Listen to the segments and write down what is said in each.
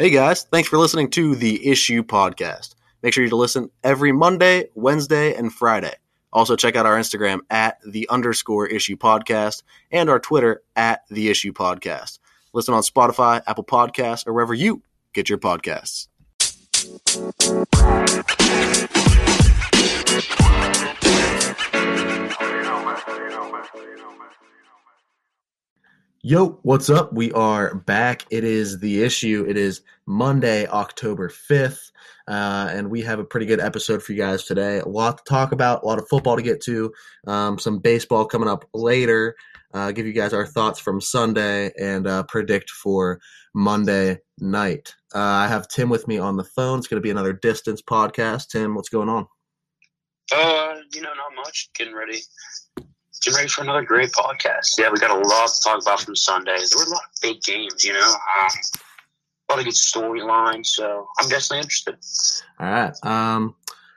Hey guys, thanks for listening to the Issue Podcast. Make sure you to listen every Monday, Wednesday, and Friday. Also, check out our Instagram at the underscore issue podcast and our Twitter at the issue podcast. Listen on Spotify, Apple Podcasts, or wherever you get your podcasts. Yo, what's up? We are back. It is the issue. It is Monday, October 5th, uh, and we have a pretty good episode for you guys today. A lot to talk about, a lot of football to get to, um, some baseball coming up later. Uh, give you guys our thoughts from Sunday and uh, predict for Monday night. Uh, I have Tim with me on the phone. It's going to be another distance podcast. Tim, what's going on? Uh, you know, not much. Getting ready get ready for another great podcast. Yeah, we got a lot to talk about from Sunday. There were a lot of big games, you know, um, a lot of good storylines. So I'm definitely interested. All right. Um,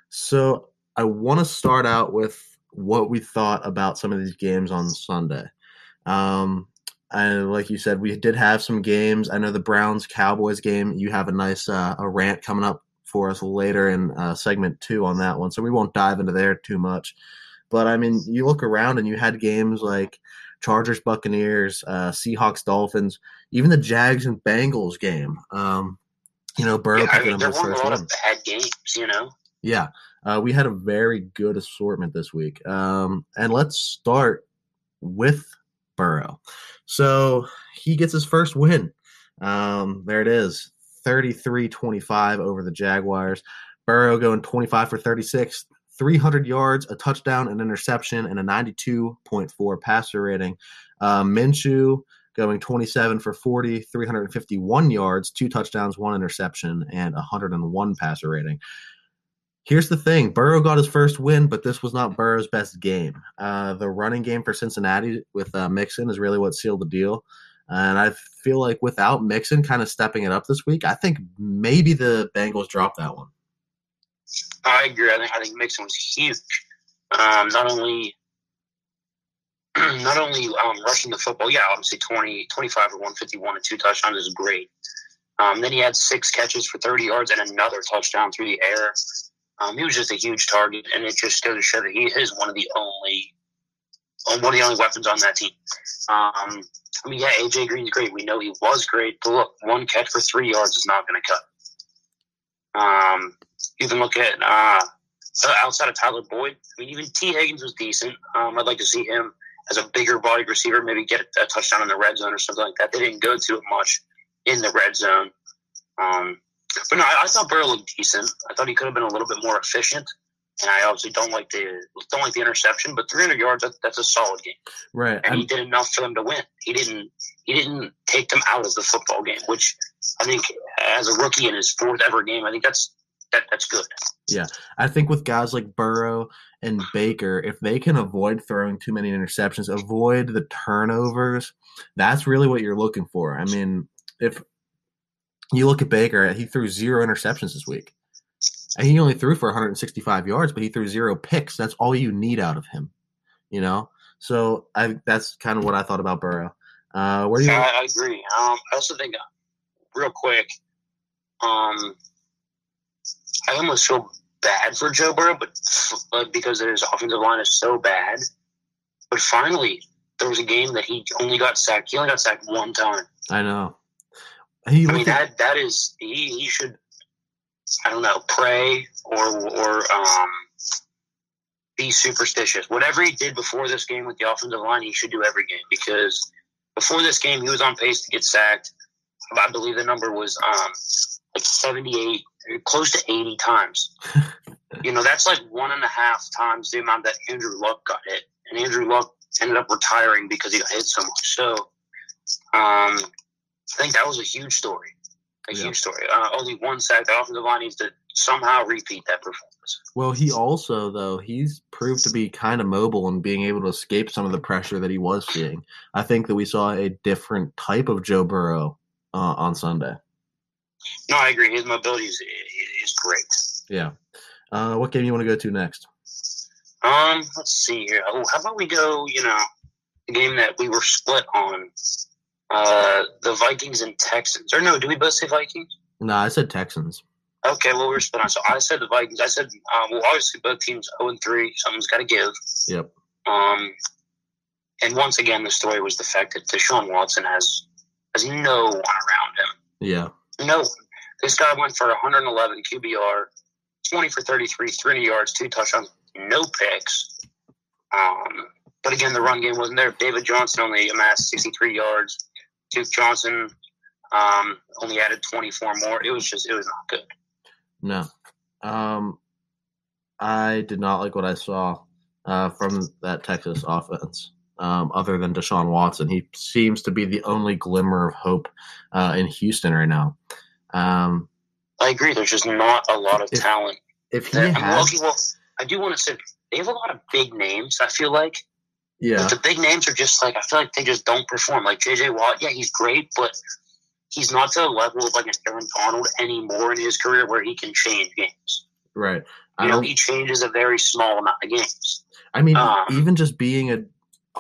so I want to start out with what we thought about some of these games on Sunday. Um, and like you said, we did have some games. I know the Browns Cowboys game. You have a nice uh, a rant coming up for us later in uh, segment two on that one, so we won't dive into there too much. But I mean, you look around and you had games like Chargers, Buccaneers, uh, Seahawks, Dolphins, even the Jags and Bengals game. Um, you know, Burrow Yeah, I mean, up there weren't a lot of bad games, you know. Yeah, uh, we had a very good assortment this week. Um, and let's start with Burrow. So he gets his first win. Um, there it is 33 25 over the Jaguars. Burrow going 25 for 36, 300 yards, a touchdown, an interception, and a 92.4 passer rating. Uh, Minshew going 27 for 40, 351 yards, two touchdowns, one interception, and 101 passer rating. Here's the thing Burrow got his first win, but this was not Burrow's best game. Uh, the running game for Cincinnati with uh, Mixon is really what sealed the deal. And I feel like without Mixon kind of stepping it up this week, I think maybe the Bengals drop that one. I agree. I think I think Mixon was huge. Um, not only not only um, rushing the football, yeah, obviously 20, 25 or 151 and two touchdowns is great. Um, then he had six catches for 30 yards and another touchdown through the air. Um, he was just a huge target, and it just goes to show that he is one of the only uh, one of the only weapons on that team. Um, I mean, yeah, AJ Green's great. We know he was great, but look, one catch for three yards is not going to cut. Um, you can look at uh, uh, outside of Tyler Boyd. I mean, even Tee Higgins was decent. Um, I'd like to see him as a bigger bodied receiver, maybe get a, touchdown in the red zone or something like that. They didn't go to it much in the red zone. Um, but no, I, I thought Burrow looked decent. I thought he could have been a little bit more efficient. And I obviously don't like the don't like the interception, but 300 yards that, that's a solid game, Right. and he I'm, did enough for them to win. He didn't he didn't take them out of the football game, which I think as a rookie in his fourth ever game, I think that's that that's good. Yeah, I think with guys like Burrow and Baker, if they can avoid throwing too many interceptions, avoid the turnovers, that's really what you're looking for. I mean, if you look at Baker, he threw zero interceptions this week. And he only threw for 165 yards, but he threw zero picks. That's all you need out of him, you know. So I that's kind of what I thought about Burrow. Uh, where do you? I, I agree. Um, I also think, uh, real quick, um, I almost feel bad for Joe Burrow, but, but because his offensive line is so bad. But finally, there was a game that he only got sacked. He only got sacked one time. I know. He I mean that that is he, he should I don't know pray or or um be superstitious. Whatever he did before this game with the offensive line, he should do every game because before this game he was on pace to get sacked. I believe the number was um like seventy eight, close to eighty times. you know that's like one and a half times the amount that Andrew Luck got hit, and Andrew Luck ended up retiring because he got hit so much. So. Um, I think that was a huge story. A Yeah. huge story. Uh, only one sack. The offensive line needs to somehow repeat that performance. Well, he also though he's proved to be kind of mobile and being able to escape some of the pressure that he was seeing. I think that we saw a different type of Joe Burrow uh, on Sunday. No, I agree. His mobility is, is great. Yeah. Uh, what game you want to go to next? Um, let's see here. Oh, how about we go? You know, the game that we were split on. Uh, the Vikings and Texans. Or no, do we both say Vikings? No, I said Texans. Okay, well, we were split on. So I said the Vikings. I said, um, well, obviously both teams 0 and 3. Someone's got to give. Yep. Um, and once again, the story was the fact that Deshaun Watson has has no one around him. Yeah. No. This guy went for 111 QBR, 20 for 33, 300 yards, two touchdowns, no picks. Um, but again, the run game wasn't there. David Johnson only amassed 63 yards. Duke Johnson um, only added 24 more. It was just, it was not good. No. Um, I did not like what I saw uh, from that Texas offense. Um, other than Deshaun Watson, he seems to be the only glimmer of hope uh, in Houston right now. Um, I agree. There's just not a lot of If- talent. if he there. Has, well, I do want to say they have a lot of big names. I feel like yeah, But the big names are just like I feel like they just don't perform. Like JJ Watt, yeah, he's great, but he's not to the level of like an Aaron Donald anymore in his career where he can change games. right. You know, he changes a very small amount of games. I mean, um, even just being a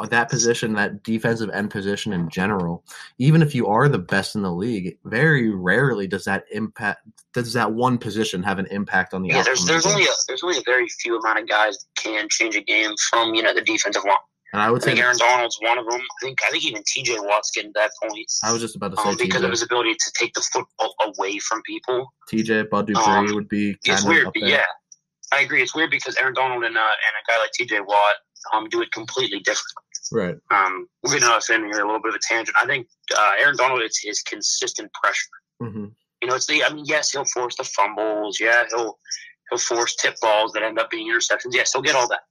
that position, that defensive end position in general, even if you are the best in the league, very rarely does that impact. Does that one position have an impact on the Yeah, there's there's only a there's only a very few amount of guys that can change a game from you know the defensive line. and I I would say think Aaron Donald's one of them. I think I think even T.J. Watt's getting to that point I was just about to say um, because of his ability to take the football away from people. TJ Dupree um, would be kind It's weird, but yeah, I agree. It's weird because Aaron Donald and uh, and a guy like T.J. Watt um, do it completely different. Right. Um, we're getting off in here a little bit of a tangent. I think uh, Aaron Donald it's his consistent pressure. hmm You know, it's the. I mean, yes, he'll force the fumbles. Yeah, he'll he'll force tip balls that end up being interceptions. Yes, he'll get all that.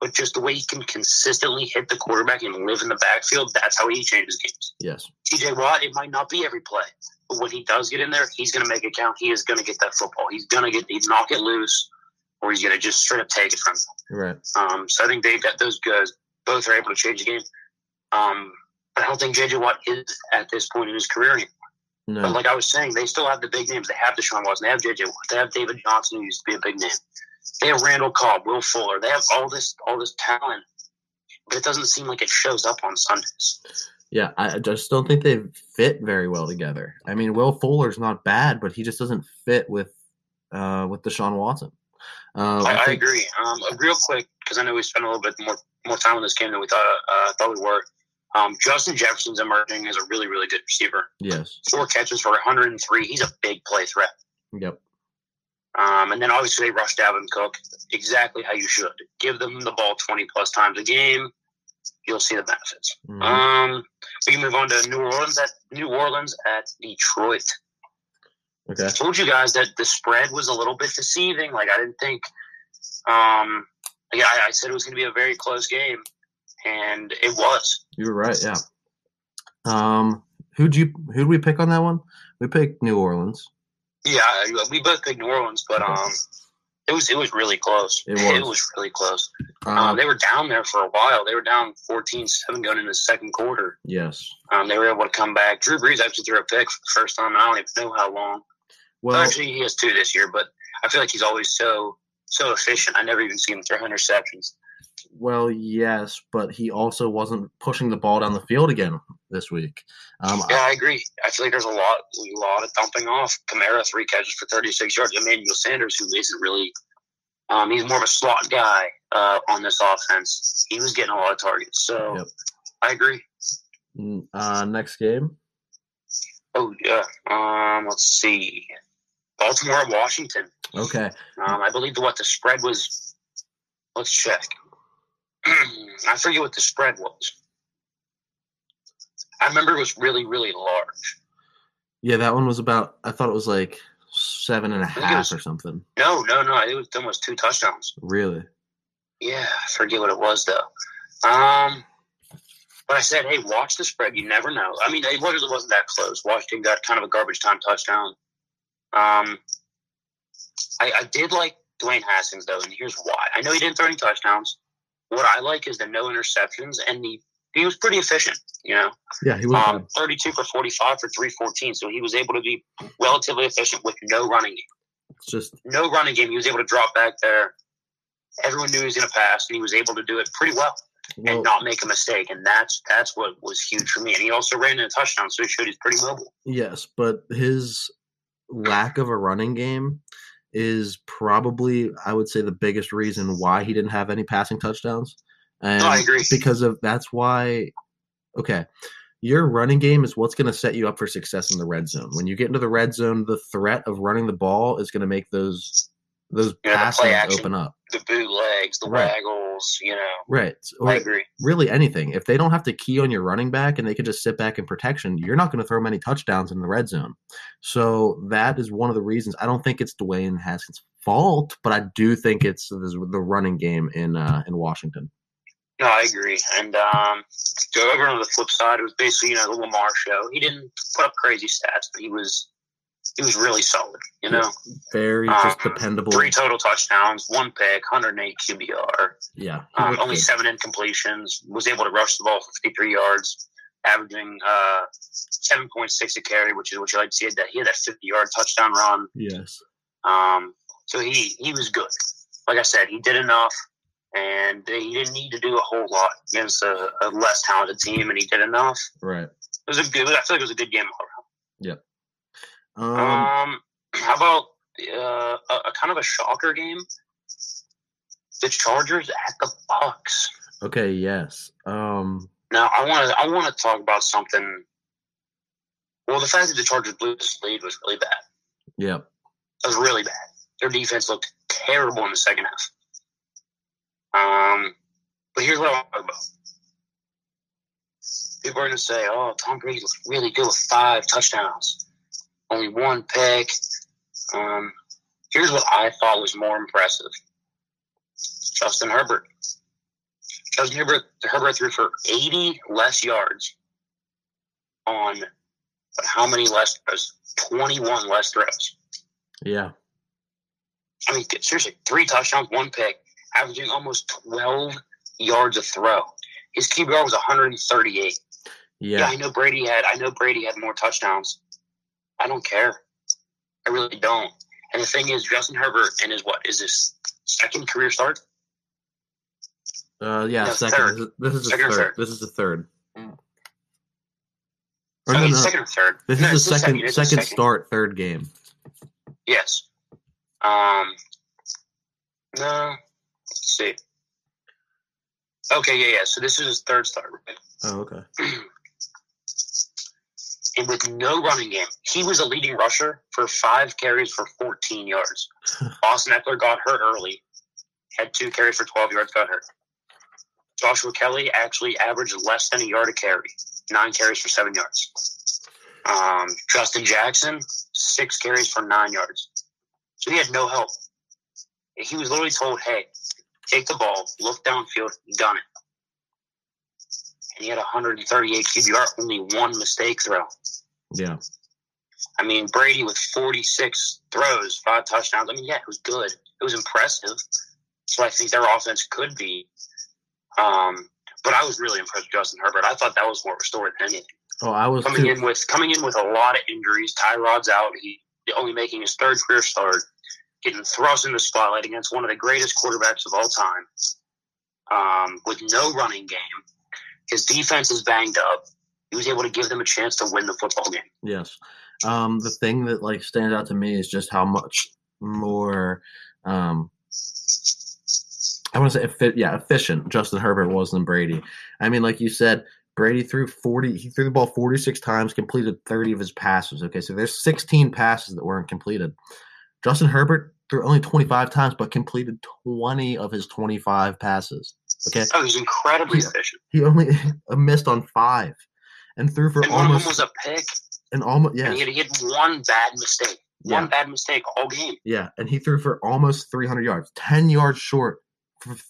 But just the way he can consistently hit the quarterback and live in the backfield, that's how he changes games. Yes. TJ Watt, it might not be every play, but when he does get in there, he's going to make it count. He is going to get that football. He's going to get, he's knock it loose, or he's going to just straight up take it from him. Right. Um, so I think they've got those guys both are able to change the game. Um, but I don't think JJ Watt is at this point in his career anymore. But No. like I was saying, they still have the big names. They have Deshaun Watson. They have JJ Watt. They have David Johnson, who used to be a big name. They have Randall Cobb, Will Fuller. They have all this all this talent, but it doesn't seem like it shows up on Sundays. Yeah, I I just don't think they fit very well together. I mean, Will Fuller's not bad, but he just doesn't fit with uh with Deshaun Watson. Uh, I, I think- agree. Um, uh, real quick, because I know we spent a little bit more more time on this game than we thought uh, thought we were. Um, Justin Jefferson's emerging as a really really good receiver. Yes. Four catches for 103. He's a big play threat. Yep. Um, and then obviously they rushed Dalvin Cook exactly how you should. Give them the ball 20 plus times a game. You'll see the benefits. Mhm. Um, we can move on to New Orleans at New Orleans at Detroit. Okay. I told you guys that the spread was a little bit deceiving. Like I didn't think. Um, yeah, I, I said it was going to be a very close game, and it was. You were right. Yeah. Um, who'd you who'd we pick on that one? We picked New Orleans. Yeah, we both picked New Orleans, but Okay. um, it was it was really close. It It was. was really close. Um, Um, they were down there for a while. They were down 14-7 going into the second quarter. yes. Um, they were able to come back. Drew Brees actually threw a pick for the first time. I don't even know how long. Well, actually, he has two this year, but I feel like he's always so so efficient. I never even see him throw interceptions. well, yes, but he also wasn't pushing the ball down the field again this week. Um, Yeah, I agree. I feel like there's a lot a lot of dumping off. Kamara three catches for 36 yards. Emmanuel Sanders, who isn't really, um, he's more of a slot guy uh, on this offense. He was getting a lot of targets. So Yep. I agree. uh, next game. Oh yeah. Um, let's see. Baltimore Washington. Okay. Um, I believe what the spread was. Let's check. I forget what the spread was. I remember it was really, really large. Yeah, that one was about. I thought it was like seven and a half was- or something. No, no, no. It was almost two touchdowns. Really? Yeah, I forget what it was though. Um, but I said, hey, watch the spread. You never know. I mean, it wasn't, it wasn't that close. Washington got kind of a garbage time touchdown. Um, I, I did like Dwayne Haskins though, and here's why. I know he didn't throw any touchdowns. What I like is the no interceptions, and the he was pretty efficient. You know, Yeah, he was. um, 32 for 45 for 314. So he was able to be relatively efficient with no running game. It's just No running game. He was able to drop back there. Everyone knew he was going to pass, and he was able to do it pretty well well, and not make a mistake. And that's that's what was huge for me. And he also ran in a touchdown, so he showed he's pretty mobile. yes, but his lack of a running game is probably, I would say, the biggest reason why he didn't have any passing touchdowns. And I agree. Because of that's why. Okay, your running game is what's going to set you up for success in the red zone. When you get into the red zone, the threat of running the ball is going to make those those Yeah, passes open up. The bootlegs, the Right. waggles, you know. Right. I agree. really anything. If they don't have to key on your running back and they can just sit back in protection, you're not going to throw many touchdowns in the red zone. So that is one of the reasons. I don't think it's Dwayne Haskins' fault, but I do think it's the the running game in uh, in Washington. No, I agree. And um, go over on the flip side, it was basically you know the Lamar show. He didn't put up crazy stats, but he was he was really solid. You know, Very Um, just dependable. three total touchdowns, one pick, 108 QBR, Yeah. um, only good. seven incompletions. Was able to rush the ball for 53 yards, averaging uh, 7.6 a carry, which is what you like to see. That he had that 50 yard touchdown run. Yes. Um, so he he was good. Like I said, he did enough, and he didn't need to do a whole lot against a, a less talented team, and he did enough. Right. It was a good. I feel like it was a good game all around. Um, how about uh, a, a kind of a shocker game? The Chargers at the Bucs. okay. Yes. Um, Now I want to I want to talk about something. Well, the fact that the Chargers blew this lead was really bad. Yeah. It was really bad. Their defense looked terrible in the second half. Um, but here's what I want to talk about. People are going to say, "Oh, Tom Brady looked really good with five touchdowns, only one pick." Um, here's what I thought was more impressive: Justin Herbert. Justin Herbert, Herbert threw for 80 less yards on how many less throws? 21 less throws. Yeah. I mean, seriously, three touchdowns, one pick, averaging almost 12 yards a throw. His QBR was 138. Yeah. Yeah. I know Brady had. I know Brady had more touchdowns. I don't care. I really don't. And the thing is, Justin Herbert and his what is this second career start? Uh, yeah. No, second. third. This is, this is the Second third. third? This is the third. Mm. Or I no, no, second or third. This No, is it's the second It's the second start, third game. Yes. Um. No. Let's see. Okay, yeah, yeah. So this is his third start, right? Oh, okay. and with no running game, he was a leading rusher for five carries for 14 yards. Austin Ekeler got hurt early, had two carries for 12 yards, got hurt. Joshua Kelley actually averaged less than a yard a carry, nine carries for seven yards. Um, Justin Jackson, six carries for nine yards. So he had no help. He was literally told, hey, take the ball, look downfield, done it. And he had 138 QBR, only one mistake throw. Yeah. I mean, Brady with 46 throws, five touchdowns. I mean, yeah, it was good. It was impressive. So I think their offense could be. Um, but I was really impressed with Justin Herbert. I thought that was more restored than anything. Oh, I was Coming too. in with coming in with a lot of injuries. Tyrod's out. He only making his third career start. Getting thrust in the spotlight against one of the greatest quarterbacks of all time. Um, with no running game, his defense is banged up. He was able to give them a chance to win the football game. Yes. Um, the thing that like stands out to me is just how much more um I want to say yeah, efficient Justin Herbert was than Brady. I mean, like you said, Brady threw 40 he threw the ball 46 times, completed 30 of his passes. Okay, so there's 16 passes that weren't completed. Justin Herbert threw only 25 times but completed 20 of his 25 passes. Okay? Oh, he's incredibly Yeah. efficient. He only missed on 5 and threw for And one of them almost was a pick, and almost yeah. and he had, he had one bad mistake. Yeah. One bad mistake all game. Yeah, and he threw for almost 300 yards, 10 yards short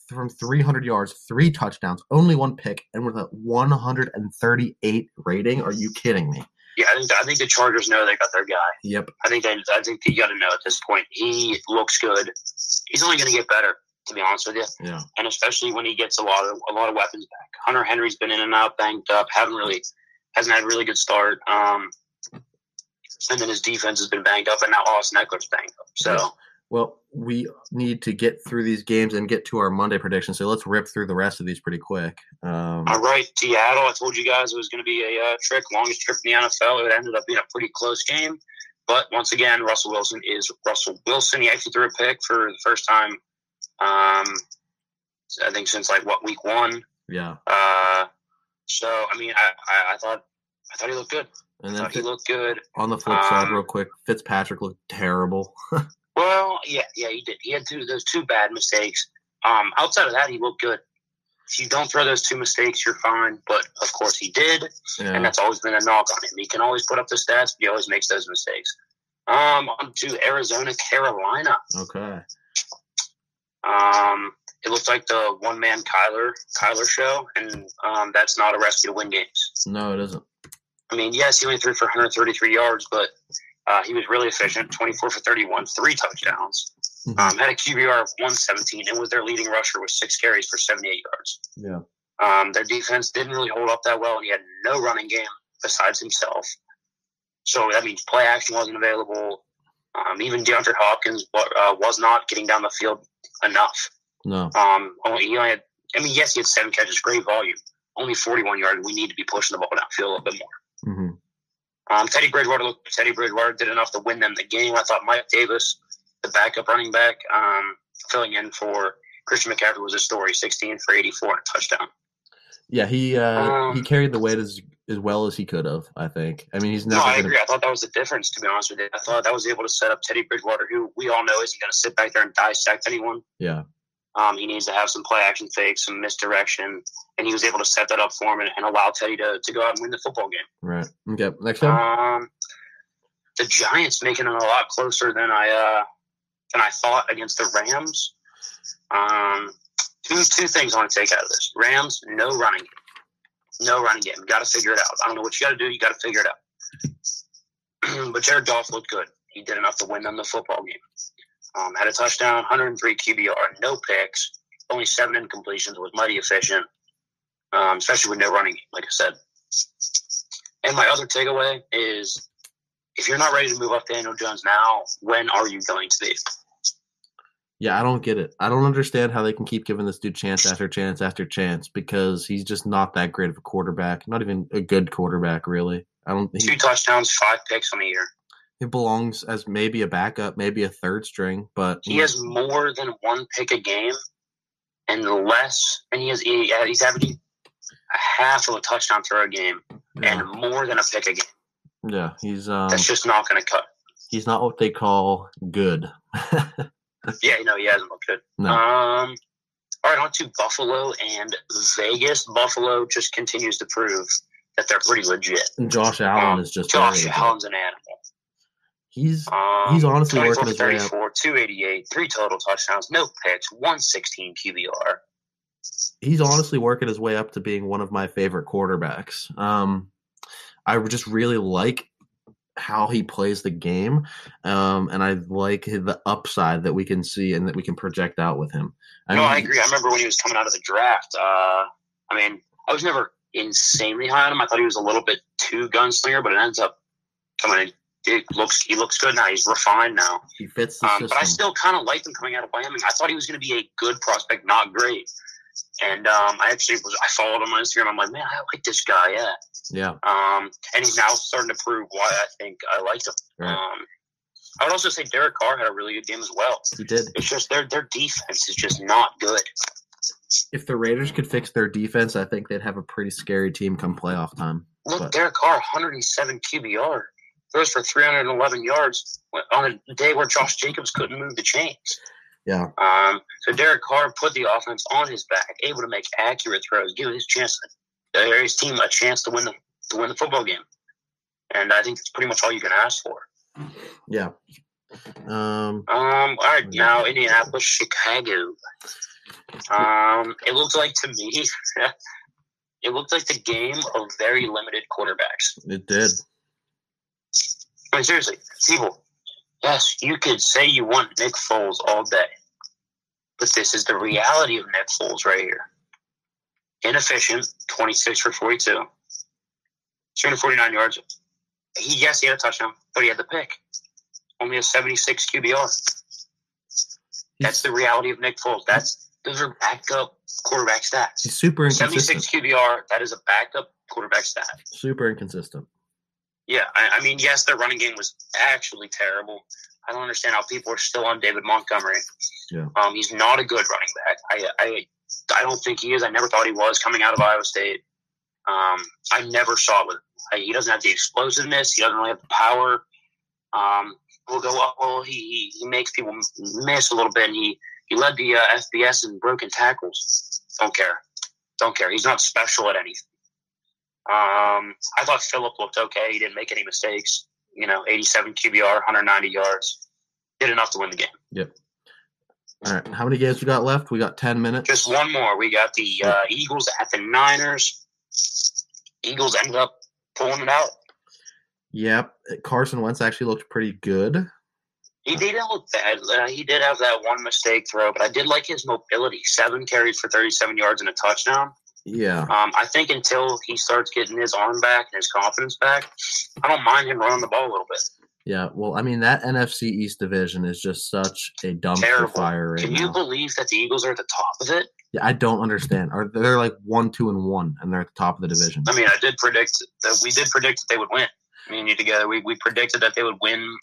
from 300 yards, three touchdowns, only one pick, and with a 138 rating. Are you kidding me? Yeah, I think, I think the Chargers know they got their guy. Yep. I think they, I think you got to know at this point. He looks good. He's only going to get better, to be honest with you. Yeah. And especially when he gets a lot of a lot of weapons back. Hunter Henry's been in and out, banged up, haven't really hasn't had a really good start. Um, and then his defense has been banged up, and now Austin Ekeler's banged up. So. Well, we need to get through these games and get to our Monday predictions. So let's rip through the rest of these pretty quick. Um, All right, Seattle. I told you guys it was going to be a uh, trick, longest trip in the NFL. It ended up being a pretty close game. but once again, Russell Wilson is Russell Wilson. He actually threw a pick for the first time, um, I think since like what week one. Yeah. Uh, so I mean, I, I, I thought I thought he looked good. And I then thought he looked good. on the flip side, Um, real quick, Fitzpatrick looked terrible. Well, yeah, yeah, he did. He had two those two bad mistakes. Um, outside of that, he looked good. If you don't throw those two mistakes, you're fine. But of course, he did, and that's always been a knock on him. He can always put up the stats, but he always makes those mistakes. Um, on to Arizona, Carolina. Okay. Um, it looked like the one man Kyler Kyler show, and um, that's not a recipe to win games. No, it isn't. I mean, yes, he only threw for 133 yards, but uh, he was really efficient 24 for 31, three touchdowns. Mhm. Um, had a QBR of 117 and was their leading rusher with six carries for 78 yards. yeah. Um, their defense didn't really hold up that well, and he had no running game besides himself. So that means play action wasn't available. Um, even DeAndre Hopkins uh, was not getting down the field enough. No. Um, only he only had. I mean, yes, he had seven catches, great volume. Only 41 yards. We need to be pushing the ball downfield a little bit more. hmm Um, Teddy Bridgewater looked. Teddy Bridgewater did enough to win them the game. I thought Mike Davis, the backup running back, um, filling in for Christian McCaffrey was a story. 16 for 84 and a touchdown. Yeah, he uh, Um, he carried the weight as as well as he could have. I think. I mean, he's No, never I gonna. agree. I thought that was the difference. To be honest with you, I thought that was able to set up Teddy Bridgewater, who we all know isn't going to sit back there and dissect anyone. Yeah. Um, he needs to have some play action fakes, some misdirection, and he was able to set that up for him and, and allow Teddy to, to go out and win the football game. Right. Okay. Next game. Um, the Giants making it a lot closer than I uh, than I thought against the Rams. Um, two two things I want to take out of this: Rams, no running game, no running game. Got to figure it out. I don't know what you got to do. You got to figure it out. but Jared Goff looked good. He did enough to win them the football game. Um, had a touchdown, 103 QBR, no picks, only seven incompletions. Was mighty efficient, um, especially with no running like I said. And my other takeaway is if you're not ready to move up Daniel Jones now, when are you going to be? Yeah, I don't get it. I don't understand how they can keep giving this dude chance after chance after chance because he's just not that great of a quarterback. Not even a good quarterback, really. I don't. Two touchdowns, five picks on the year. he belongs as maybe a backup, maybe a third string, but He has more than one pick a game, and less, and he has he, he's averaging a half of a touchdown throw a game, yeah, and more than a pick a game. yeah, he's um That's just not going to cut. he's not what they call good. Yeah, no, he hasn't looked good. No. Um, all right, on to Buffalo and Vegas. Buffalo just continues to prove that they're pretty legit. And Josh Allen Um, is just Josh. Allen's an animal. He's Um, He's honestly working his way up. 34, 288, three total touchdowns, no picks, 116 QBR. he's honestly working his way up to being one of my favorite quarterbacks. Um, I just really like how he plays the game, um, and I like the upside that we can see and that we can project out with him. no, mean, I agree. I remember when he was coming out of the draft. Uh, I mean, I was never insanely high on him. I thought he was a little bit too gunslinger, but it ends up coming in. It looks he looks good now. He's refined now. He fits the Um, but I still kind of liked him coming out of Wyoming. I thought he was going to be a good prospect, not great. And um, I actually was. I followed him on Instagram. I'm like, man, I like this guy. Yeah. yeah, Um, and he's now starting to prove why I think I like him. Right. Um, I would also say Derek Carr had a really good game as well. he did. It's just their their defense is just not good. If the Raiders could fix their defense, I think they'd have a pretty scary team come playoff time. Look, But- Derek Carr, 107 QBR, throws for 311 yards on a day where Josh Jacobs couldn't move the chains. Yeah, Um, so Derek Carr put the offense on his back, able to make accurate throws, give his chance, uh, his team a chance to win the to win the football game. And I think that's pretty much all you can ask for. yeah. Um, Um, all right, now Indianapolis, Chicago. Um, it looked like to me, it looked like the game of very limited quarterbacks. it did. I mean, seriously, people. Yes, you could say you want Nick Foles all day, but this is the reality of Nick Foles right here. Inefficient, twenty six for forty two, two hundred forty nine yards. He yes, he had a touchdown, but he had the pick. Only a seventy six QBR. That's the reality of Nick Foles. That's those are backup quarterback stats. He's super inconsistent. six QBR. That is a backup quarterback stat. Super inconsistent. Yeah, I, I mean, yes, their running game was actually terrible. I don't understand how people are still on David Montgomery. Yeah. Um, he's not a good running back. I, I, I don't think he is. I never thought he was coming out of Iowa State. Um, I never saw it with. I, he doesn't have the explosiveness. He doesn't really have the power. Um, we'll go up. Well, he, he he makes people miss a little bit. And he he led the uh, FBS in broken tackles. Don't care. Don't care. He's not special at anything. Um, I thought Philip looked okay. He didn't make any mistakes. You know, 87 QBR, 190 yards. Did enough to win the game. Yep. All right. How many games we got left? We got 10 minutes. Just one more. We got the uh, Eagles at the Niners. Eagles ended up pulling it out. Yep. Carson Wentz actually looked pretty good. He didn't look bad. Uh, he did have that one mistake throw, but I did like his mobility. Seven carries for 37 yards and a touchdown. Yeah. Um, I think until he starts getting his arm back and his confidence back, I don't mind him running the ball a little bit. Yeah. Well, I mean, that NFC East division is just such a dumpster fire right Can now. you believe that the Eagles are at the top of it? yeah, I don't understand. Are they're like one, two, and one, and they're at the top of the division? I mean, I did predict that we did predict that they would win. Me and you together, we, we predicted that they would win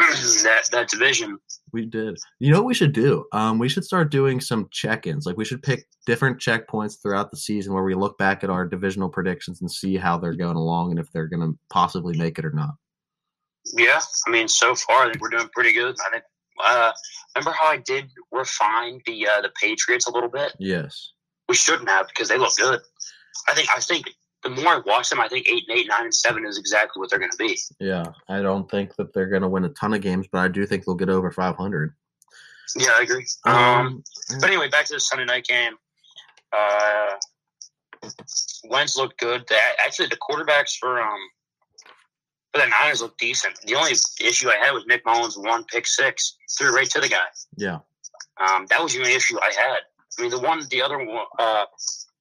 that that division. We did. You know what we should do? Um, we should start doing some check-ins. Like we should pick different checkpoints throughout the season where we look back at our divisional predictions and see how they're going along and if they're going to possibly make it or not. Yeah, I mean, so far I think we're doing pretty good. I think. Uh, remember how I did refine the uh, the Patriots a little bit? Yes. We shouldn't have because they look good. I think. I think the more I watch them, I think eight and eight, nine and seven is exactly what they're going to be. Yeah. I don't think that they're going to win a ton of games, but I do think they'll get over 500. Yeah, I agree. Um, but anyway, back to the Sunday night game. Uh, Wentz looked good. The, actually, the quarterbacks for um for the Niners looked decent. The only issue I had was Nick Mullens one pick six threw right to the guy. yeah. Um, that was the only issue I had. I mean, the one, the other one, uh,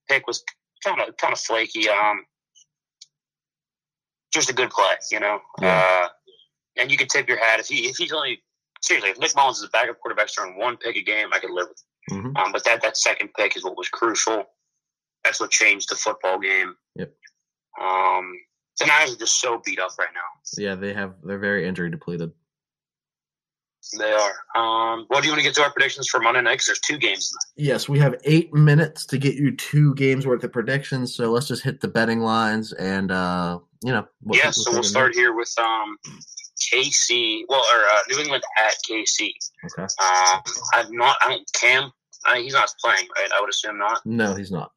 pick was kind of kind of flaky. Um, just a good play, you know. Yeah. Uh, and you could tip your hat if he if he's only seriously if Nick Mullens is a backup quarterback throwing one pick a game, I could live with. hmm Um, but that that second pick is what was crucial. That's what changed the football game. Yep. Um, the Niners are just so beat up right now. Yeah, they have. They're very injury depleted. They are. Um, well, do you want to get to our predictions for Monday night? Because there's two games. Yes, we have eight minutes to get you two games worth of predictions. So let's just hit the betting lines and uh, you know. what yeah, so we'll start here with um, KC. Well, or uh, New England at KC. Okay. Um, I'm not. I don't. Cam. Uh, he's not playing, right? I would assume not. No, he's not.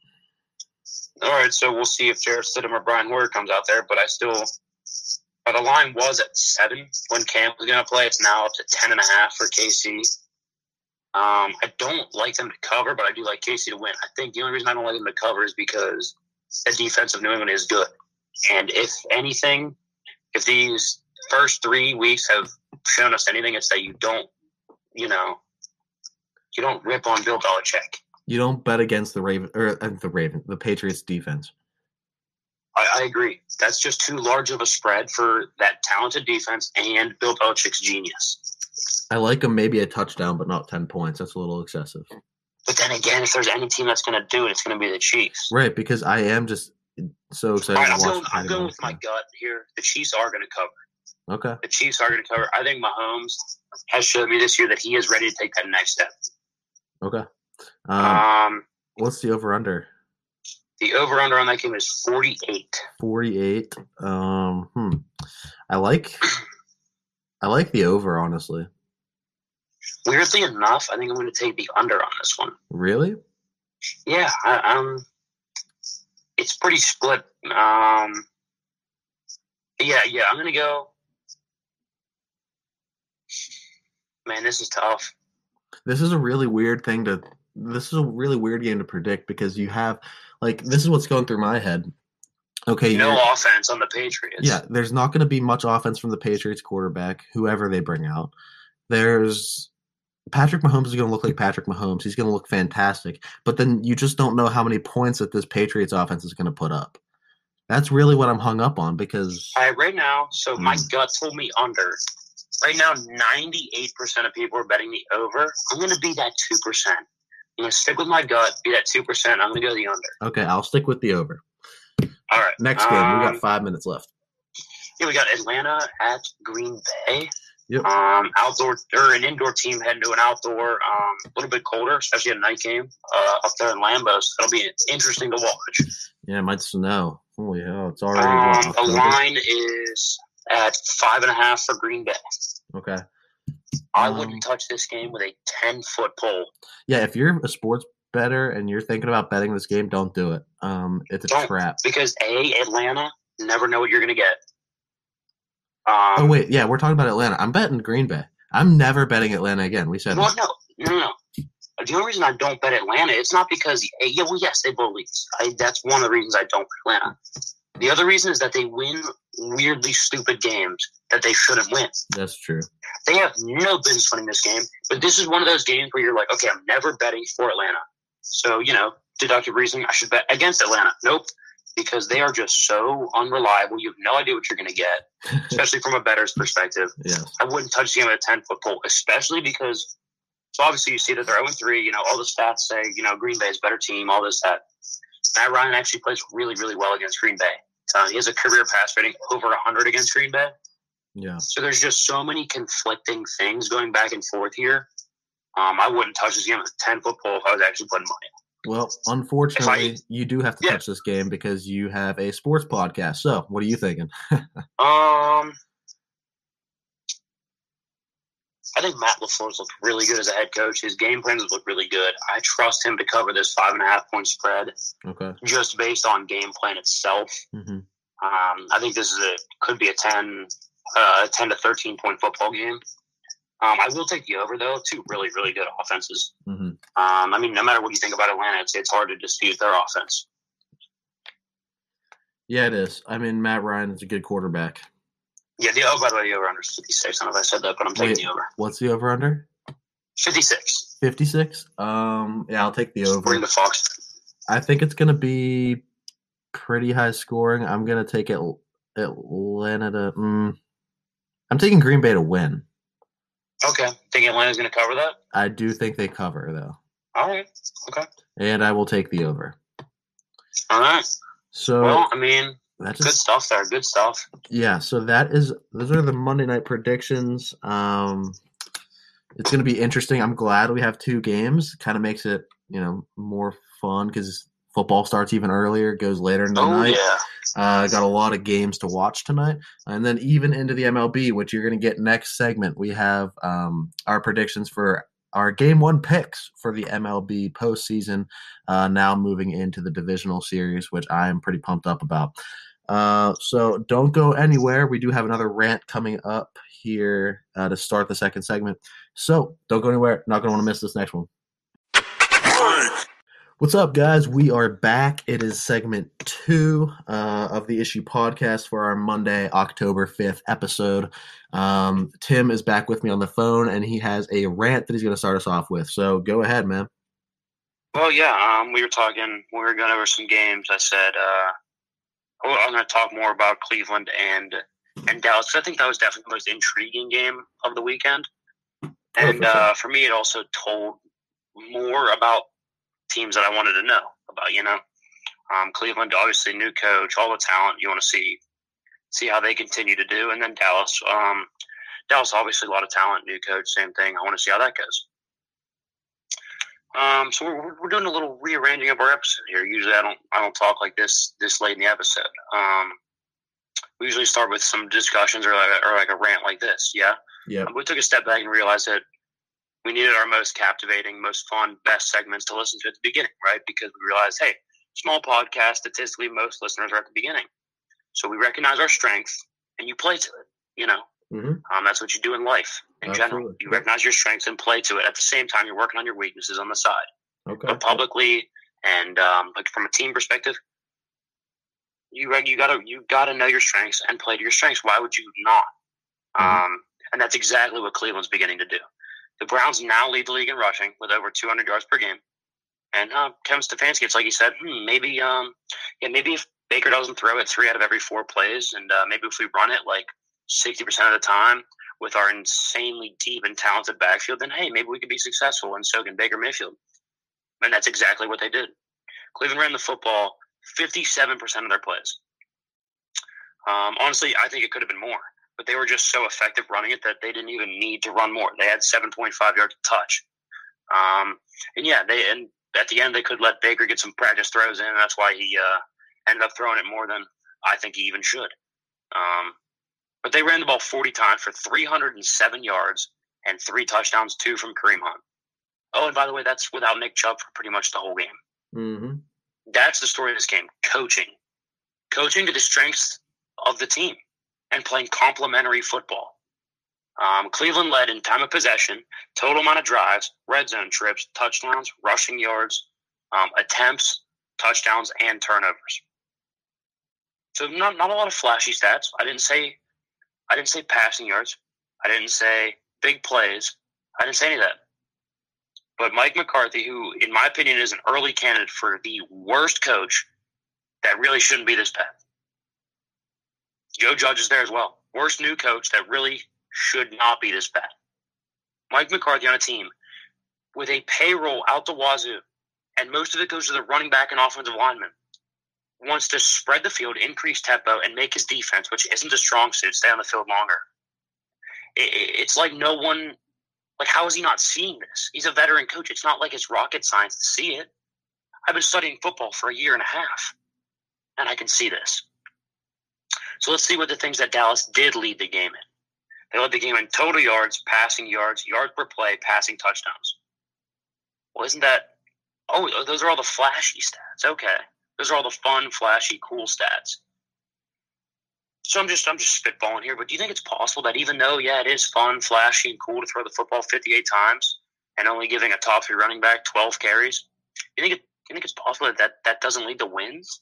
All right, so we'll see if Jarrett Stidham or Brian Hoyer comes out there. But I still, uh, the line was at seven when Cam was going to play. It's now up to ten and a half for KC. Um, I don't like them to cover, but I do like KC to win. I think the only reason I don't like them to cover is because the defense of New England is good. And if anything, if these first three weeks have shown us anything, it's that you don't, you know, you don't rip on Bill Belichick. You don't bet against the Raven or uh, the Raven, the Patriots defense. I, I agree. That's just too large of a spread for that talented defense and Bill Belichick's genius. I like them maybe a touchdown, but not ten points. That's a little excessive. But then again, if there's any team that's going to do it, it's going to be the Chiefs. Right, because I am just so excited right, to I'm watch. going, I'm going with my gut here. The Chiefs are going to cover. Okay. The Chiefs are going to cover. I think Mahomes has showed me this year that he is ready to take that next step. Okay. Um, Um, what's the over under? The over under on that game is 48. Forty eight. Um, hmm. I like. I like the over. Honestly, Weirdly enough, I think I'm going to take the under on this one. really. Yeah, I, um, it's pretty split. Um, yeah, yeah, I'm gonna go. Man, this is tough. This is a really weird thing to. This is a really weird game to predict because you have, like, this is what's going through my head. Okay, No offense on the Patriots. Yeah, there's not going to be much offense from the Patriots quarterback, whoever they bring out. There's Patrick Mahomes is going to look like Patrick Mahomes. He's going to look fantastic, but then you just don't know how many points that this Patriots offense is going to put up. That's really what I'm hung up on because All right, right now, so my Mm. gut told me under. Right now, 98% of people are betting the over. I'm going to be that 2%. I'm to stick with my gut, be that 2%. I'm going to go the under. okay, I'll stick with the over. All right. Next game, we Um, got five minutes left. Yeah, we got Atlanta at Green Bay. Yep. Um, outdoor or an indoor team heading to an outdoor, um, a little bit colder, especially a night game uh, up there in Lambos. That'll be interesting to watch. Yeah, it might snow. Holy hell, it's already. Um, the line is at five and a half for Green Bay. Okay. I Um, wouldn't touch this game with a ten foot pole. Yeah, if you're a sports bettor and you're thinking about betting this game, don't do it. Um, it's a Don't. trap. because a Atlanta never know what you're gonna get. Um, Oh wait, yeah, we're talking about Atlanta. I'm betting Green Bay. I'm never betting Atlanta again. We said Well, no, no, no, no. The only reason I don't bet Atlanta, it's not because yeah, well, yes, they leads. I, that's one of the reasons I don't bet Atlanta. The other reason is that they win weirdly stupid games that they shouldn't win. that's true. They have no business winning this game, but this is one of those games where you're like, okay, I'm never betting for Atlanta. So you know, deductive reasoning, I should bet against Atlanta. Nope, because they are just so unreliable. You have no idea what you're going to get, especially from a bettor's perspective. Yes. I wouldn't touch the game at a 10 foot pole, especially because, so obviously you see that they're 0 3. You know, all the stats say, you know, Green Bay is a better team, all this, that. Matt Ryan actually plays really, really well against Green Bay. Uh, he has a career pass rating over 100 against Green Bay. Yeah. So there's just so many conflicting things going back and forth here. Um, I wouldn't touch this game with a 10 foot pole if I was actually putting money. Well, unfortunately, you do have to Yeah. touch this game because you have a sports podcast. So, what are you thinking? Um, I think Matt LaFleur's looked really good as a head coach. His game plans look really good. I trust him to cover this five and a half point spread Okay. just based on game plan itself. hmm Um, I think this is a could be a 10, uh, 10 to 13 point football game. Um, I will take the over though. Two really, really good offenses. hmm Um, I mean, no matter what you think about Atlanta, it's, it's hard to dispute their offense. Yeah, it is. I mean, Matt Ryan is a good quarterback. Yeah, the oh, by the way, the over under is 56. I don't know if I said that, but I'm taking Wait. the over. What's the over under? 56. 56? Um, yeah, I'll take the over. Bring the Fox. I think it's going to be pretty high scoring. I'm going to take it Atlanta to. Mm, I'm taking Green Bay to win. Okay. Think Atlanta's going to cover that? I do think they cover, though. All right. Okay. And I will take the over. All right. So Well, I mean, that's good stuff there. Good stuff. yeah. So that is those are the Monday night predictions. Um, it's going to be interesting. I'm glad we have two games. Kind of makes it you know more fun because football starts even earlier, goes later in the Oh, night. yeah. Uh, got a lot of games to watch tonight, and then even into the MLB, which you're going to get next segment. We have um, our predictions for our game one picks for the MLB postseason. Uh, now moving into the divisional series, which I am pretty pumped up about. Uh, so don't go anywhere. We do have another rant coming up here uh, to start the second segment. So don't go anywhere. Not going to want to miss this next one. What's up, guys? We are back. It is segment two uh, of the issue podcast for our Monday, October 5th episode. Um, Tim is back with me on the phone, and he has a rant that he's going to start us off with. So go ahead, man. Well, yeah. Um, we were talking. We were going over some games. I said, uh, I'm going to talk more about Cleveland and and Dallas. 'cause I think that was definitely the most intriguing game of the weekend. And for uh, for me, it also told more about teams that I wanted to know about. You know, um, Cleveland, obviously, new coach, all the talent. You want to see see how they continue to do, and then Dallas. Um, Dallas, obviously, a lot of talent, new coach, same thing. I want to see how that goes. Um, so we're, we're doing a little rearranging of our episode here. Usually, I don't I don't talk like this this late in the episode. Um, we usually start with some discussions or like a, or like a rant like this. Yeah. yeah. Um, we took a step back and realized that we needed our most captivating, most fun, best segments to listen to at the beginning, right? Because we realized, hey, small podcast, statistically, most listeners are at the beginning. So we recognize our strength and you play to it. You know, hmm um, that's what you do in life in general. Absolutely. You recognize your strengths and play to it. At the same time, you're working on your weaknesses on the side, Okay. but publicly and um, like from a team perspective, you you gotta you gotta know your strengths and play to your strengths. Why would you not? Mhm. Um, and that's exactly what Cleveland's beginning to do. The Browns now lead the league in rushing with over 200 yards per game. And uh, Kevin Stefanski, it's like he said, hmm, maybe, um, yeah, maybe if Baker doesn't throw it three out of every four plays, and uh, maybe if we run it like 60% of the time with our insanely deep and talented backfield, then hey, maybe we could be successful, and so can Baker Mayfield. And that's exactly what they did. Cleveland ran the football 57% of their plays. Um, honestly, I think it could have been more, but they were just so effective running it that they didn't even need to run more. They had 7.5 yards to touch. Um, and yeah, they and at the end they could let Baker get some practice throws in. And that's why he uh, ended up throwing it more than I think he even should. Um, but they ran the ball 40 times for 307 yards and three touchdowns, two from Kareem Hunt. Oh, and by the way, that's without Nick Chubb for pretty much the whole game. Mm-hmm. That's the story of this game coaching. Coaching to the strengths of the team and playing complementary football. Um, Cleveland led in time of possession, total amount of drives, red zone trips, touchdowns, rushing yards, um, attempts, touchdowns, and turnovers. So not not a lot of flashy stats. I didn't say I didn't say passing yards. I didn't say big plays. I didn't say any of that. But Mike McCarthy, who in my opinion is an early candidate for the worst coach that really shouldn't be this bad. Joe Judge is there as well. Worst new coach that really should not be this bad. Mike McCarthy on a team with a payroll out the wazoo, and most of it goes to the running back and offensive lineman, wants to spread the field, increase tempo, and make his defense, which isn't a strong suit, stay on the field longer. It's like no one, like, how is he not seeing this? He's a veteran coach. It's not like it's rocket science to see it. I've been studying football for a year and a half, and I can see this. So let's see what the things that Dallas did lead the game in. They led the game in total yards, passing yards, yards per play, passing touchdowns. Well, isn't that? Oh, those are all the flashy stats. Okay, those are all the fun, flashy, cool stats. So I'm just I'm just spitballing here, but do you think it's possible that even though yeah it is fun, flashy, and cool to throw the football 58 times and only giving a top three running back 12 carries, you think it, you think it's possible that, that that doesn't lead to wins?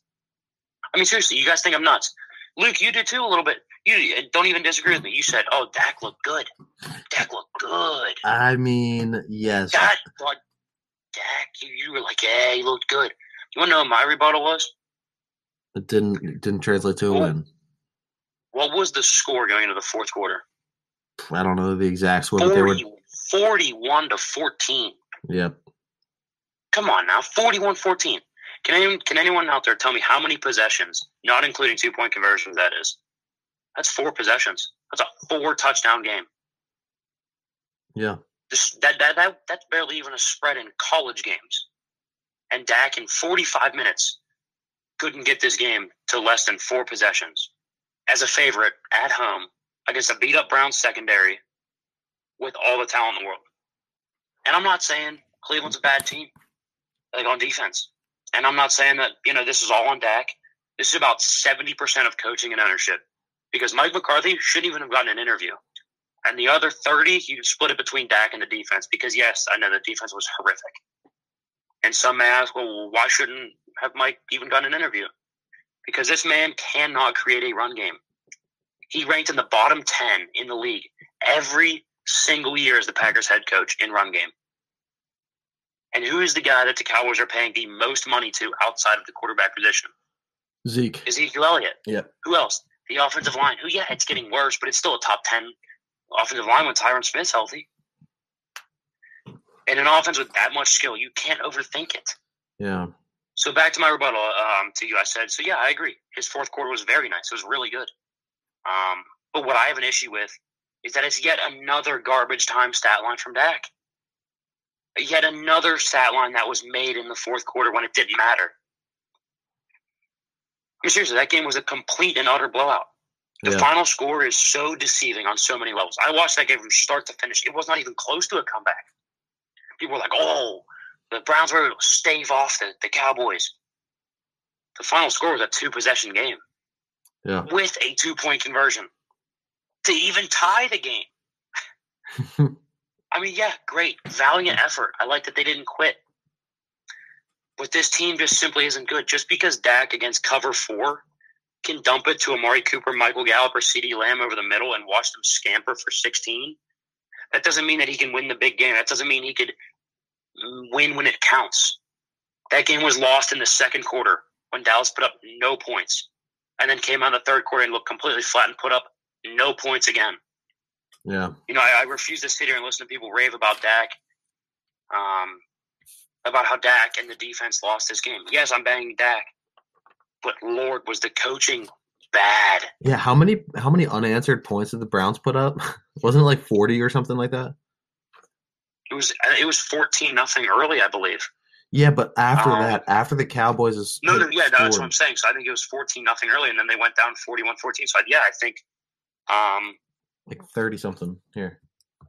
I mean seriously, you guys think I'm nuts? Luke, you did too a little bit. You don't even disagree with me. You said, "Oh, Dak looked good. Dak looked good." I mean, yes. Dak, Dak, you, you were like, "Yeah, he looked good." You want to know what my rebuttal was? It didn't didn't translate to a What? win. What was the score going into the fourth quarter? I don't know the exact score, but they were. 41 to 14. Yep. Come on now, 41 14. Can anyone, can anyone out there tell me how many possessions, not including two point conversions, that is? That's four possessions. That's a four touchdown game. Yeah. This, that, that, that, that's barely even a spread in college games. And Dak, in 45 minutes, couldn't get this game to less than four possessions as a favorite at home against a beat up Browns secondary with all the talent in the world. And I'm not saying Cleveland's a bad team, like on defense. And I'm not saying that, you know, this is all on Dak. This is about 70% of coaching and ownership because Mike McCarthy shouldn't even have gotten an interview. And the other 30, you split it between Dak and the defense because, yes, I know the defense was horrific. And some may ask, well, why shouldn't have Mike even done an interview? Because this man cannot create a run game. He ranked in the bottom 10 in the league every single year as the Packers head coach in run game. And who is the guy that the Cowboys are paying the most money to outside of the quarterback position? Zeke. Ezekiel Elliott. Yep. Who else? The offensive line. Who, yeah, it's getting worse, but it's still a top 10 offensive line when Tyron Smith's healthy. And an offense with that much skill, you can't overthink it. Yeah. So back to my rebuttal um, to you, I said, so yeah, I agree. His fourth quarter was very nice. It was really good. Um, but what I have an issue with is that it's yet another garbage time stat line from Dak. Yet another stat line that was made in the fourth quarter when it didn't matter. I mean, seriously, that game was a complete and utter blowout. The Yeah. final score is so deceiving on so many levels. I watched that game from start to finish. It was not even close to a comeback. People were like, oh, the Browns were able to stave off the, the Cowboys. The final score was a two possession game Yeah. with a two point conversion to even tie the game. I mean, yeah, great. Valiant effort. I like that they didn't quit. But this team just simply isn't good. Just because Dak against cover four can dump it to Amari Cooper, Michael Gallup, or CeeDee Lamb over the middle and watch them scamper for 16, that doesn't mean that he can win the big game. That doesn't mean he could win when it counts. That game was lost in the second quarter when Dallas put up no points and then came out in the third quarter and looked completely flat and put up no points again Yeah. you know, I, I refuse to sit here and listen to people rave about Dak, um, about how Dak and the defense lost this game. Yes, I'm banging Dak, but Lord, was the coaching bad. Yeah, how many how many unanswered points did the Browns put up? Wasn't it like forty or something like that? It was it was fourteen nothing early, I believe. Yeah, but after Um, that, after the Cowboys is No, no, yeah, no, that's what I'm saying. So I think it was fourteen nothing early, and then they went down 41-14. So I, yeah, I think, um, like thirty something here.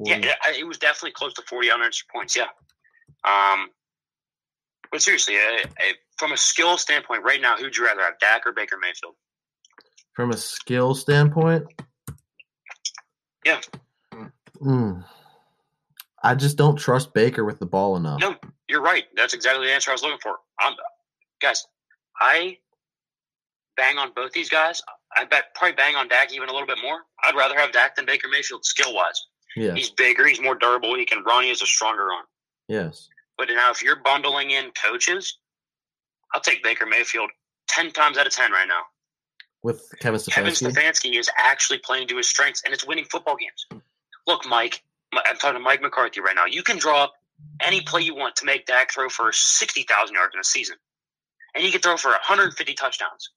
yeah, it, it was definitely close to forty unanswered points. Yeah. Um, but seriously, uh, uh, from a skill standpoint, right now, who'd you rather have, Dak or Baker Mayfield? From a skill standpoint, Yeah. Mm. I just don't trust Baker with the ball enough. No, you're right. That's exactly the answer I was looking for. Um, guys, I bang on both these guys. I bet probably bang on Dak even a little bit more. I'd rather have Dak than Baker Mayfield skill wise. Yeah. He's bigger, he's more durable, he can run, he has a stronger arm. Yes. But now, if you're bundling in coaches, I'll take Baker Mayfield ten times out of ten right now. With Kevin Kevin Stefanski. Stefanski is actually playing to his strengths, and it's winning football games. Look, Mike, I'm talking to Mike McCarthy right now. You can draw up any play you want to make Dak throw for sixty thousand yards in a season, and he can throw for 150 touchdowns.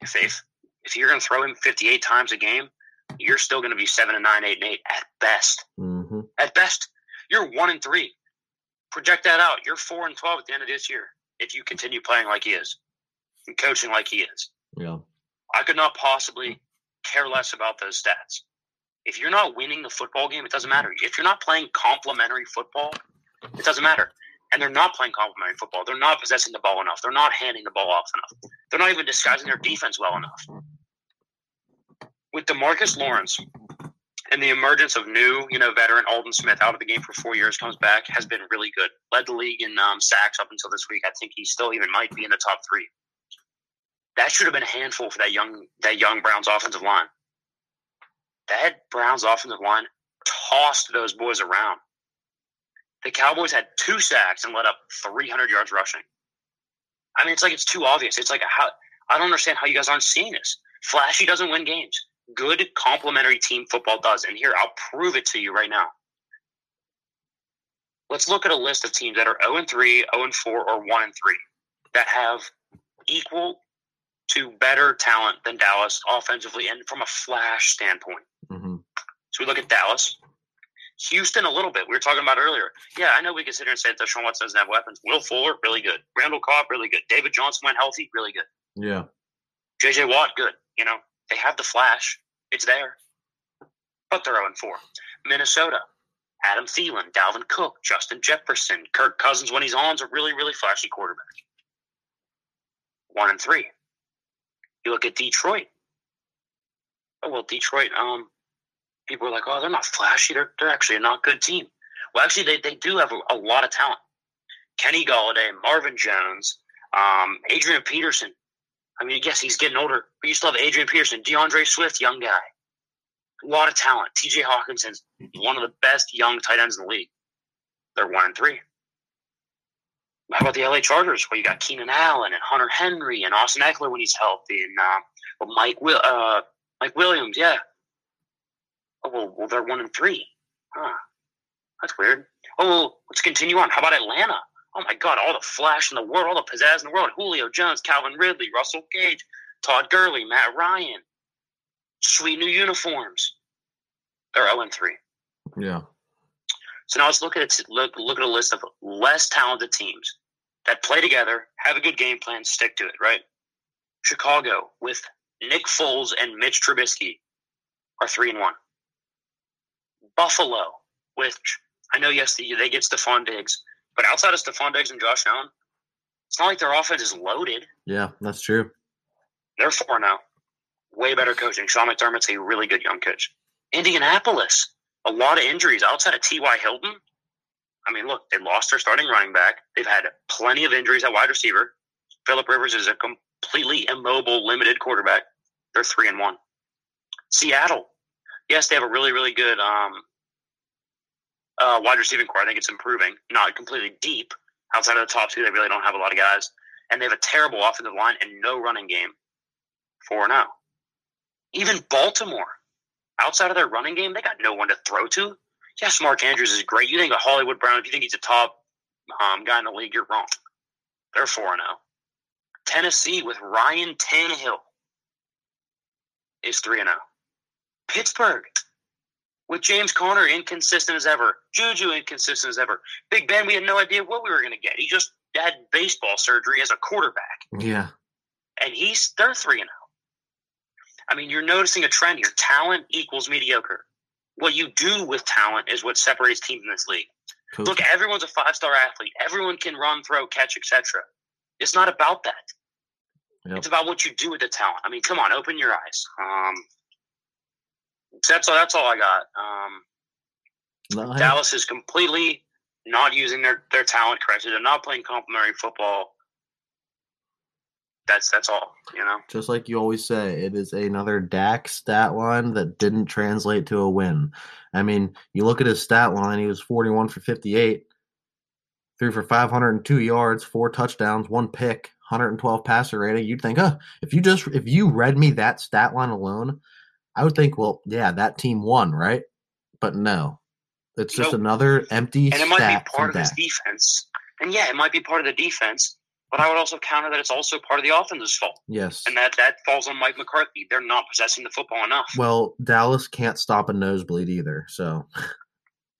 If if, if you're going to throw him 58 times a game, you're still going to be seven and nine, eight and eight at best. hmm At best, you're one and three. Project that out. You're four and twelve at the end of this year if you continue playing like he is and coaching like he is. Yeah. I could not possibly care less about those stats. If you're not winning the football game, it doesn't matter. If you're not playing complementary football, it doesn't matter. And they're not playing complementary football. They're not possessing the ball enough. They're not handing the ball off enough. They're not even disguising their defense well enough. With Demarcus Lawrence and the emergence of new, you know, veteran Aldon Smith out of the game for four years, comes back, has been really good. Led the league in um, sacks up until this week. I think he still even might be in the top three. That should have been a handful for that young that young Browns offensive line. That Browns offensive line tossed those boys around. The Cowboys had two sacks and let up 300 yards rushing. I mean, it's like it's too obvious. It's like how I don't understand how you guys aren't seeing this. Flashy doesn't win games. Good complementary team football does. And here, I'll prove it to you right now. Let's look at a list of teams that are 0 and 3, 0 and 4, or 1 and 3 that have equal to better talent than Dallas offensively and from a flash standpoint. hmm So we look at Dallas. Houston a little bit. We were talking about earlier. Yeah, I know we can sit here and say that Deshaun Watson doesn't have weapons. Will Fuller, really good. Randall Cobb, really good. David Johnson went healthy, really good. Yeah. JJ Watt, good. You know, they have the flash. It's there. But they're 0 4. Minnesota, Adam Thielen, Dalvin Cook, Justin Jefferson, Kirk Cousins when he's on is a really, really flashy quarterback. 1 and 3. You look at Detroit. Oh, well, Detroit, um, people are like, oh, they're not flashy. They're, they're actually a not good team. Well, actually, they, they do have a, a lot of talent. Kenny Golladay, Marvin Jones, um, Adrian Peterson. I mean, yes, he's getting older, but you still have Adrian Peterson, D'Andre Swift, young guy. A lot of talent. TJ Hockenson's one of the best young tight ends in the league. They're one and three. How about the LA Chargers? Well, you got Keenan Allen and Hunter Henry and Austin Ekeler when he's healthy, and uh, well, Mike Will, uh, Mike Williams. Yeah. Oh well, well, they're one and three. Huh. That's weird. Oh, well, let's continue on. How about Atlanta? Oh my God, all the flash in the world, all the pizzazz in the world. Julio Jones, Calvin Ridley, Russell Gage, Todd Gurley, Matt Ryan. Sweet new uniforms. They're 0 3. Yeah. So now let's look at. Look, look at a list of less talented teams that play together, have a good game plan, stick to it. Right? Chicago with Nick Foles and Mitch Trubisky are three and one. Buffalo, which I know, yes, they, they get Stefon Diggs, but outside of Stefon Diggs and Josh Allen, it's not like their offense is loaded. Yeah, that's true. They're four now. Oh. Way better coaching. Sean McDermott's a really good young coach. Indianapolis, a lot of injuries outside of T.Y. Hilton. I mean, look, they lost their starting running back. They've had plenty of injuries at wide receiver. Philip Rivers is a completely immobile, limited quarterback. They're three and one. Seattle, yes, they have a really, really good um, uh, wide receiving core. I think it's improving. Not completely deep. Outside of the top two, they really don't have a lot of guys. And they have a terrible offensive line and no running game. 4 0. Even Baltimore, outside of their running game, they got no one to throw to. Yes, Mark Andrews is great. You think of Hollywood Brown, if you think he's a top um, guy in the league, you're wrong. They're 4 0. Tennessee with Ryan Tannehill. is 3 0. Pittsburgh, with James Conner inconsistent as ever, Juju inconsistent as ever. Big Ben, we had no idea what we were going to get. He just had baseball surgery as a quarterback. Yeah. And he's, they're 3 0. I mean, you're noticing a trend here. Talent equals mediocre. What you do with talent is what separates teams in this league. Coach. Look, everyone's a five star athlete. Everyone can run, throw, catch, etc. It's not about that. Yep. It's about what you do with the talent. I mean, come on, open your eyes. Um, that's all. That's all I got. Um, No, hey, Dallas is completely not using their, their talent correctly. They're not playing complementary football. That's that's all. You know. just like you always say, it is another Dak stat line that didn't translate to a win. I mean, you look at his stat line, he was 41 for 58, threw for 502 yards, four touchdowns, one pick, 112 passer rating. You'd think, oh, if you just if you read me that stat line alone, I would think, well, yeah, that team won, right? But no. It's just Nope. another empty and it might be part of this Dak. defense. And yeah, it might be part of the defense, but I would also counter that it's also part of the offense's fault, Yes. and that that falls on Mike McCarthy. They're not possessing the football enough. Well, Dallas can't stop a nosebleed either. So,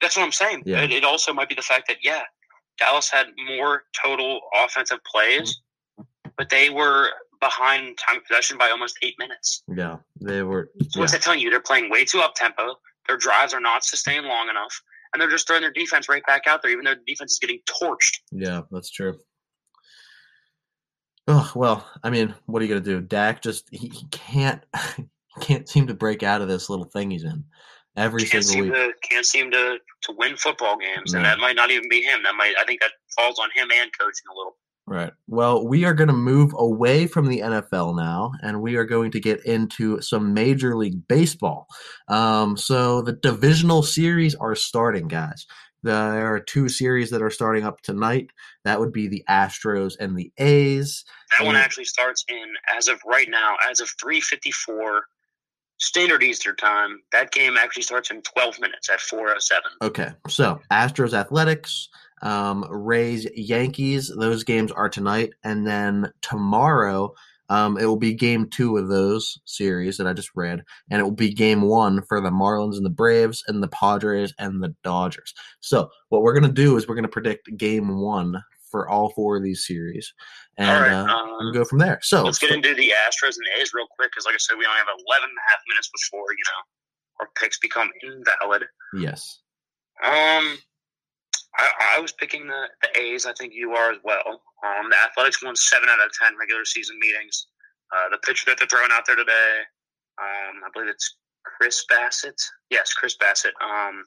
That's what I'm saying. Yeah. It, it also might be the fact that yeah, Dallas had more total offensive plays, but they were behind time possession by almost eight minutes. yeah, they were. So Yeah, what's that telling you? They're playing way too up tempo. Their drives are not sustained long enough, and they're just throwing their defense right back out there, even though the defense is getting torched. yeah, that's true. Oh well, I mean, what are you gonna do? Dak just he, he can't he can't seem to break out of this little thing he's in every Can't single seem week. to can't seem to to win football games, No. and that might not even be him. That might I think that falls on him and coaching a little. Right. Well, we are going to move away from the NFL now, and we are going to get into some Major League Baseball. Um, so the divisional series are starting, guys. There are two series that are starting up tonight. That would be the Astros and the A's. That one actually starts in as of right now, as of three fifty four standard Eastern time. That game actually starts in twelve minutes at four oh seven. Okay, so Astros Athletics, um, Rays Yankees. Those games are tonight, and then tomorrow um, it will be Game Two of those series that I just read, and it will be Game One for the Marlins and the Braves, and the Padres and the Dodgers. So what we're gonna do is we're gonna predict Game One for all four of these series, and right, uh, um, and go from there. So Let's get into the Astros and A's real quick, because like I said, we only have 11 and a half minutes before you know our picks become invalid. yes, Um, I, I was picking the, the A's. I think you are as well. Um, the Athletics won seven out of ten regular season meetings. Uh, the pitcher that they're throwing out there today, um, I believe it's Chris Bassitt. Yes, Chris Bassitt. Um,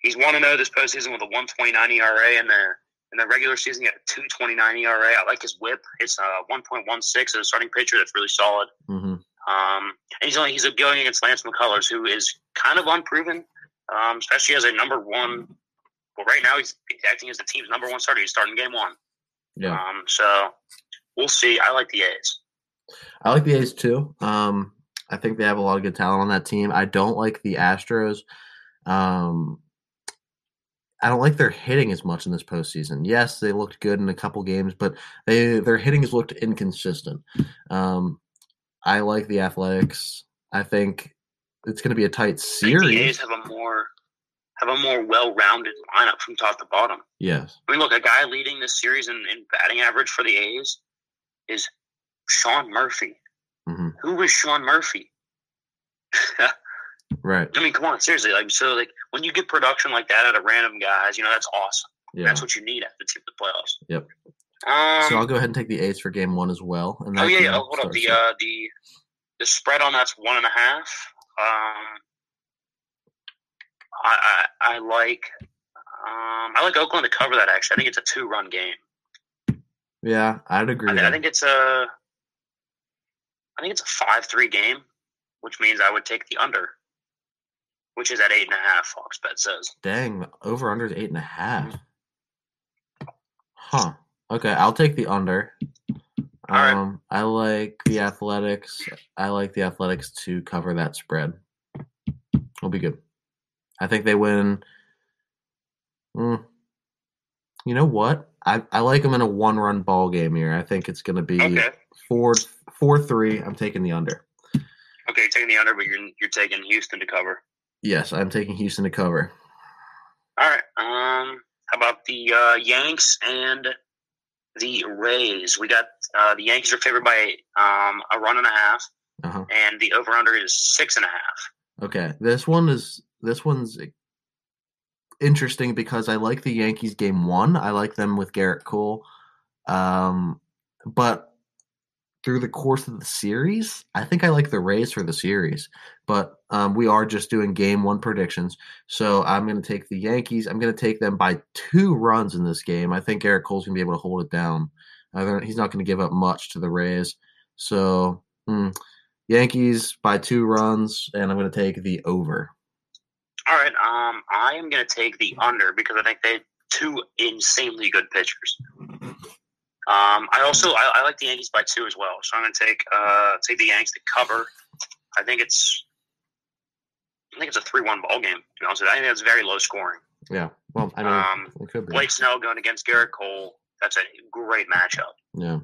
he's one to zero this postseason with a one twenty nine ERA, and the in the regular season he had a two twenty nine ERA. I like his WHIP. It's uh, one point one six as a starting pitcher. That's really solid. hmm Um, and he's only he's going against Lance McCullers, who is kind of unproven, um, especially as a number one. Well, right now he's, he's acting as the team's number one starter. He's starting game one. yeah. Um, so we'll see. I like the A's. I like the A's too. Um, I think they have a lot of good talent on that team. I don't like the Astros. Um, I don't like their hitting as much in this postseason. Yes, they looked good in a couple games, but they their hitting has looked inconsistent. Um, I like the Athletics. I think it's going to be a tight think the A's series. have a more have a more well rounded lineup from top to bottom. Yes, I mean, look, a guy leading this series in, in batting average for the A's is Sean Murphy. hmm Who is Sean Murphy? right. I mean, come on, seriously. Like, so, like, when you get production like that out of random guys, you know, that's awesome. Yeah. That's what you need at the tip of the playoffs. Yep. Um, so I'll go ahead and take the A's for Game One as well. And oh yeah, yeah. hold up. The uh, the the spread on that's one and a half. Um, I I, I like um I like Oakland to cover that. Actually, I think it's a two run game. yeah, I'd agree. I, thi- I think it's a I think it's a five three game, which means I would take the under, which is at eight and a half. Fox bet says. Dang, over under is eight and a half. Huh. Okay, I'll take the under. All right. Um, I like the Athletics. I like the Athletics to cover that spread. It'll be good. I think they win. Mm. You know what? I, I like them in a one run ball game here. I think it's going to be Okay. four four three. I'm taking the under. Okay, you're taking the under, but you're you're taking Houston to cover. Yes, I'm taking Houston to cover. All right. Um, how about the uh, Yanks and the Rays? We got uh, the Yankees are favored by um, a run and a half, Uh-huh. and the over under is six and a half. Okay, this one is this one's interesting because I like the Yankees game one. I like them with Gerrit Cole, um, but through the course of the series, I think I like the Rays for the series. But um, we are just doing game one predictions, so I'm going to take the Yankees. I'm going to take them by two runs in this game. I think Gerrit Cole's going to be able to hold it down. Uh, he's not going to give up much to the Rays, so. hmm, Yankees by two runs, and I'm going to take the over. All right. Um, I am going to take the under because I think they have two insanely good pitchers. Um, I also I, I like the Yankees by two as well, so I'm going to take uh take the Yanks to cover. I think it's I think it's a three one ball game. To be honest with you. I think it's very low scoring. Yeah. Well, I mean, Um, it could be. Blake Snell going against Gerrit Cole. That's a great matchup. Yeah.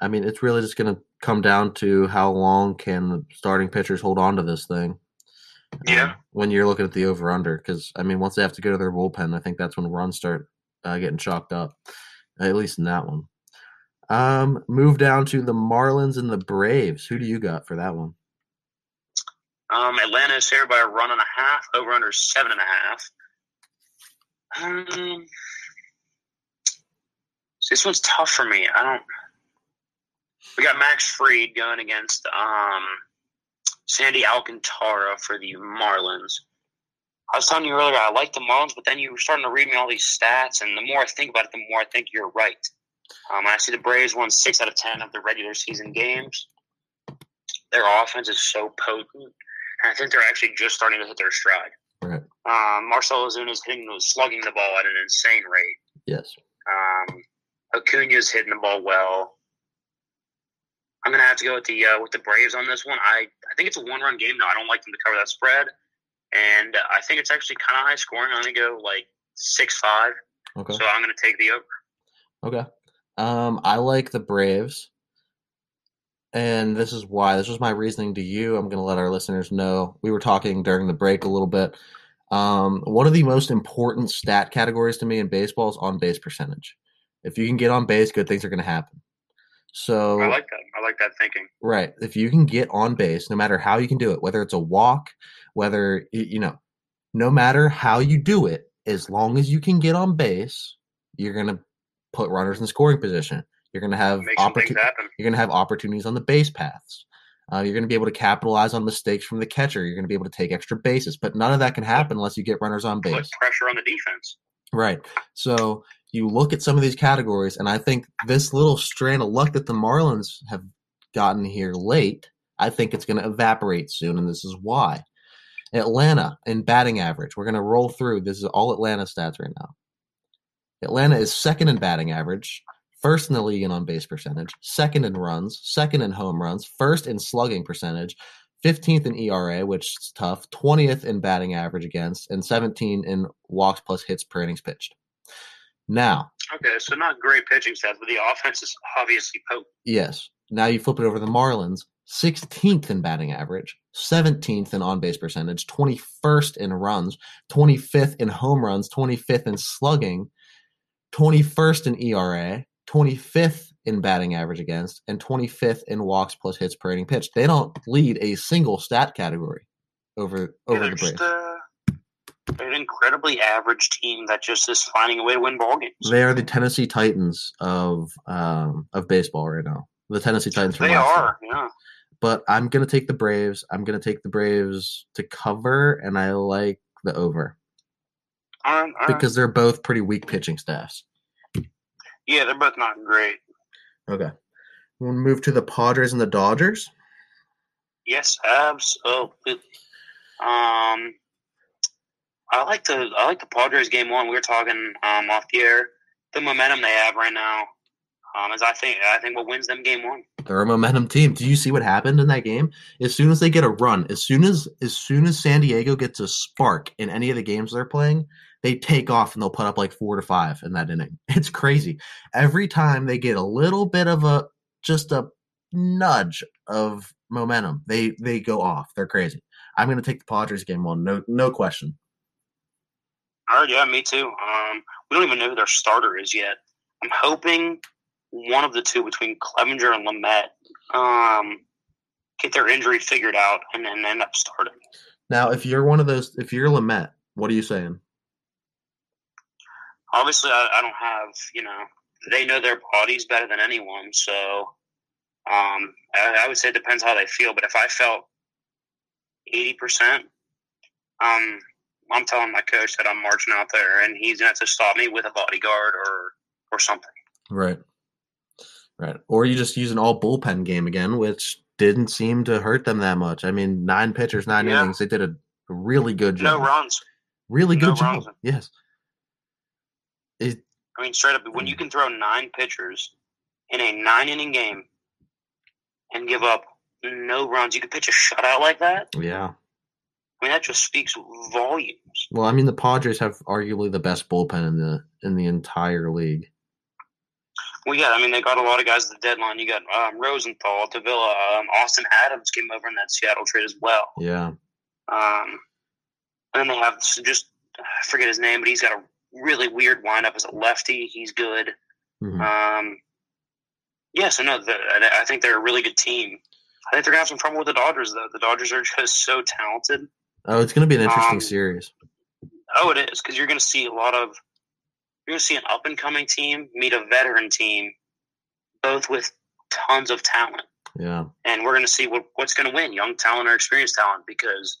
I mean, it's really just going to come down to how long can the starting pitchers hold on to this thing. Yeah. Uh, when you're looking at the over under, because I mean, once they have to go to their bullpen, I think that's when runs start uh, getting chalked up. At least in that one. Um, move down to the Marlins and the Braves. Who do you got for that one? Um, Atlanta is favored by a run and a half. Over under seven and a half. Um, this one's tough for me. I don't. We got Max Fried going against um, Sandy Alcantara for the Marlins. I was telling you earlier I like the Marlins, but then you were starting to read me all these stats, and the more I think about it, the more I think you're right. Um, I see the Braves won six out of ten of the regular season games. Their offense is so potent, and I think they're actually just starting to hit their stride. Right. Um, Marcell Ozuna is hitting, slugging the ball at an insane rate. Yes. Um, Acuna's hitting the ball well. I'm gonna have to go with the uh, with the Braves on this one. I I think it's a one run game though. I don't like them to cover that spread, and I think it's actually kind of high scoring. I'm gonna go like six five. Okay. So I'm gonna take the over. Okay. Um, I like the Braves, and this is why. This was my reasoning to you. I'm going to let our listeners know. We were talking during the break a little bit. Um, one of the most important stat categories to me in baseball is on base percentage. If you can get on base, good things are going to happen. So I like that. I like that thinking. Right. If you can get on base, no matter how you can do it, whether it's a walk, whether, you know, no matter how you do it, as long as you can get on base, you're going to put runners in scoring position. You're going to have Make some things opportunities. You're going to have opportunities on the base paths. Uh, you're going to be able to capitalize on mistakes from the catcher. You're going to be able to take extra bases, but none of that can happen unless you get runners on base Put pressure on the defense. Right. So you look at some of these categories, and I think this little strand of luck that the Marlins have gotten here late, I think it's going to evaporate soon, and this is why. Atlanta in batting average. We're going to roll through. This is all Atlanta stats right now. Atlanta is second in batting average, first in the league in on base percentage, second in runs, second in home runs, first in slugging percentage, 15th in ERA, which is tough, 20th in batting average against, and 17 in walks plus hits per innings pitched. Now, Okay, so not great pitching stats, but the offense is obviously potent. yes, now you flip it over to the Marlins, 16th in batting average, 17th in on base percentage, 21st in runs, 25th in home runs, 25th in slugging, 21st in ERA, 25th in batting average against, and 25th in walks plus hits per inning pitched. They don't lead a single stat category over over they're the Braves. uh, they're an incredibly average team that just is finding a way to win ball games. They are the Tennessee Titans of um, of baseball right now. The Tennessee Titans. They are, yeah. But I'm gonna take the Braves. I'm gonna take the Braves to cover, and I like the over all right. because they're both pretty weak pitching staffs. yeah, they're both not great. Okay, we'll move to the Padres and the Dodgers. Yes, absolutely. Um, I like the I like the Padres game one. We were talking um, off the air. The momentum they have right now um, is I think I think what wins them game one. They're a momentum team. Do you see what happened in that game? As soon as they get a run, as soon as as soon as San Diego gets a spark in any of the games they're playing, they take off and they'll put up like four to five in that inning. It's crazy. Every time they get a little bit of a just a nudge of momentum. They they go off. They're crazy. I'm going to take the Padres game one. No no question. All right, yeah, me too. Um, we don't even know who their starter is yet. I'm hoping one of the two between Clevinger and Lamet um, get their injury figured out and then end up starting. Now, if you're one of those, if you're Lamet, what are you saying? Obviously, I, I don't have, you know, they know their bodies better than anyone. So um, I, I, would say it depends how they feel. But if I felt 80%, um, I'm telling my coach that I'm marching out there and he's going to have to stop me with a bodyguard or, or something. Right. Right. Or you just use an all bullpen game again, which didn't seem to hurt them that much. I mean, nine pitchers, nine yeah. innings. They did a really good job. No runs. Really good no job. Runs. Yes. It, I mean, straight up, when you can throw nine pitchers in a nine inning game and give up no runs, you can pitch a shutout like that. Yeah. I mean, that just speaks volumes. Well, I mean, the Padres have arguably the best bullpen in the in the entire league. Well, yeah, I mean, they got a lot of guys at the deadline. You got um, Rosenthal, Davila, um, Austin Adams came over in that Seattle trade as well. Yeah. Um, and then they have just I forget his name, but he's got a really weird windup as a lefty. He's good. Mm-hmm. Um, yeah, so no, the, I think they're a really good team. I think they're gonna have some trouble with the Dodgers though. The Dodgers are just so talented. Oh, it's gonna be an interesting um, series. Oh, it is because you're gonna see a lot of you're gonna see an up and coming team meet a veteran team, both with tons of talent. Yeah, and we're gonna see what, what's gonna win, young talent or experienced talent, because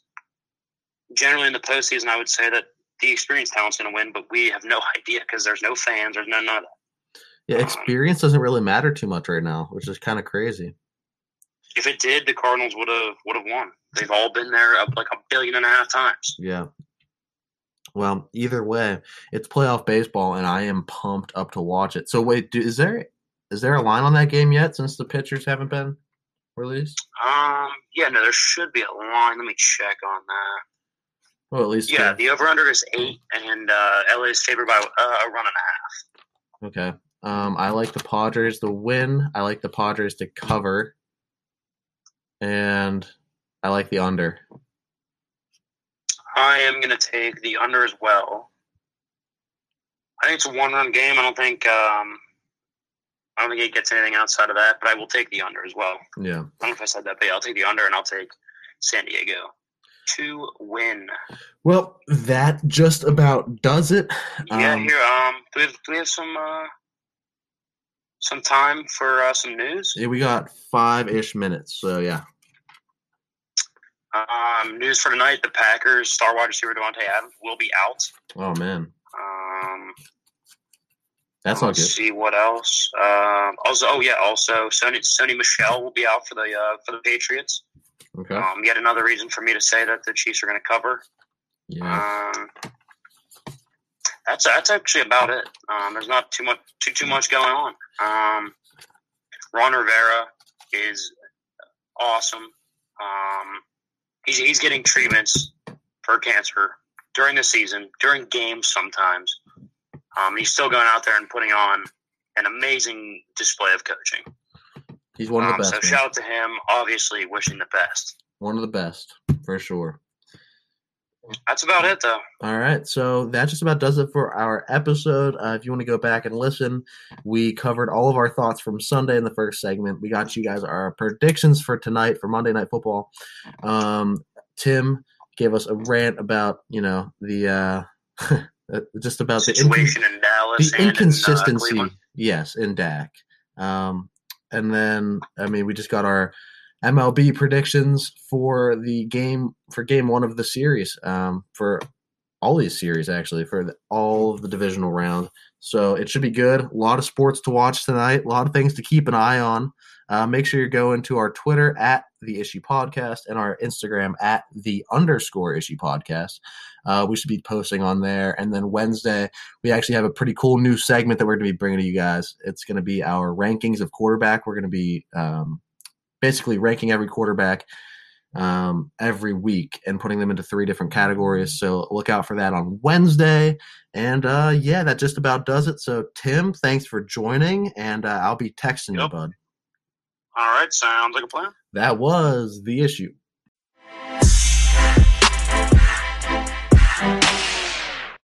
generally in the postseason, I would say that the experienced talent's going to win, but we have no idea because there's no fans, there's no none of that. Yeah, experience um, doesn't really matter too much right now, which is kind of crazy. If it did, the Cardinals would have would have won. They've all been there up like a billion and a half times. Yeah. Well, either way, it's playoff baseball, and I am pumped up to watch it. So, wait, do, is there is there a line on that game yet? Since the pitchers haven't been released. Um. Yeah. No, there should be a line. Let me check on that. Well, at least yeah, the over under is eight, and uh, LA is favored by uh, a run and a half. Okay. Um, I like the Padres to win. I like the Padres to cover, and I like the under. I am going to take the under as well. I think it's a one-run game. I don't think um, I don't think it gets anything outside of that, but I will take the under as well. Yeah. I don't know if I said that, but yeah, I'll take the under, and I'll take San Diego to win. Well, that just about does it. Yeah, um, here. Um, do we have, do we have some uh, some time for uh, some news? Yeah, we got five ish minutes. So yeah. Um, news for tonight: the Packers star wide receiver Davante Adams will be out. Oh man. Um, that's not good. See what else? Um, also, oh yeah, also Sony Sony Michel will be out for the uh, for the Patriots. Okay. Um, yet another reason for me to say that the Chiefs are going to cover. Yeah. Um, that's that's actually about it. Um, there's not too much too too much going on. Um, Ron Rivera is awesome. Um, he's he's getting treatments for cancer during the season, during games sometimes. Um, he's still going out there and putting on an amazing display of coaching. He's one of the um, best. So man. shout out to him. Obviously, wishing the best. One of the best for sure. That's about it, though. All right, so that just about does it for our episode. Uh, if you want to go back and listen, we covered all of our thoughts from Sunday in the first segment. We got you guys our predictions for tonight for Monday Night Football. Um, Tim gave us a rant about you know the uh, just about the situation in Dallas, the inconsistency. In, uh, yes, in Dak. Um, and then I mean we just got our MLB predictions for the game for game one of the series um, for all these series actually for the, all of the divisional round. So it should be good. A lot of sports to watch tonight. A lot of things to keep an eye on. Uh, make sure you go into our Twitter at the Issue Podcast and our Instagram at the underscore Issue Podcast. Uh, we should be posting on there. And then Wednesday, we actually have a pretty cool new segment that we're going to be bringing to you guys. It's going to be our rankings of quarterback. We're going to be um, basically ranking every quarterback um, every week and putting them into three different categories. So look out for that on Wednesday. And uh, yeah, that just about does it. So Tim, thanks for joining, and uh, I'll be texting yep. you, bud. All right, sounds like a plan. that was the issue.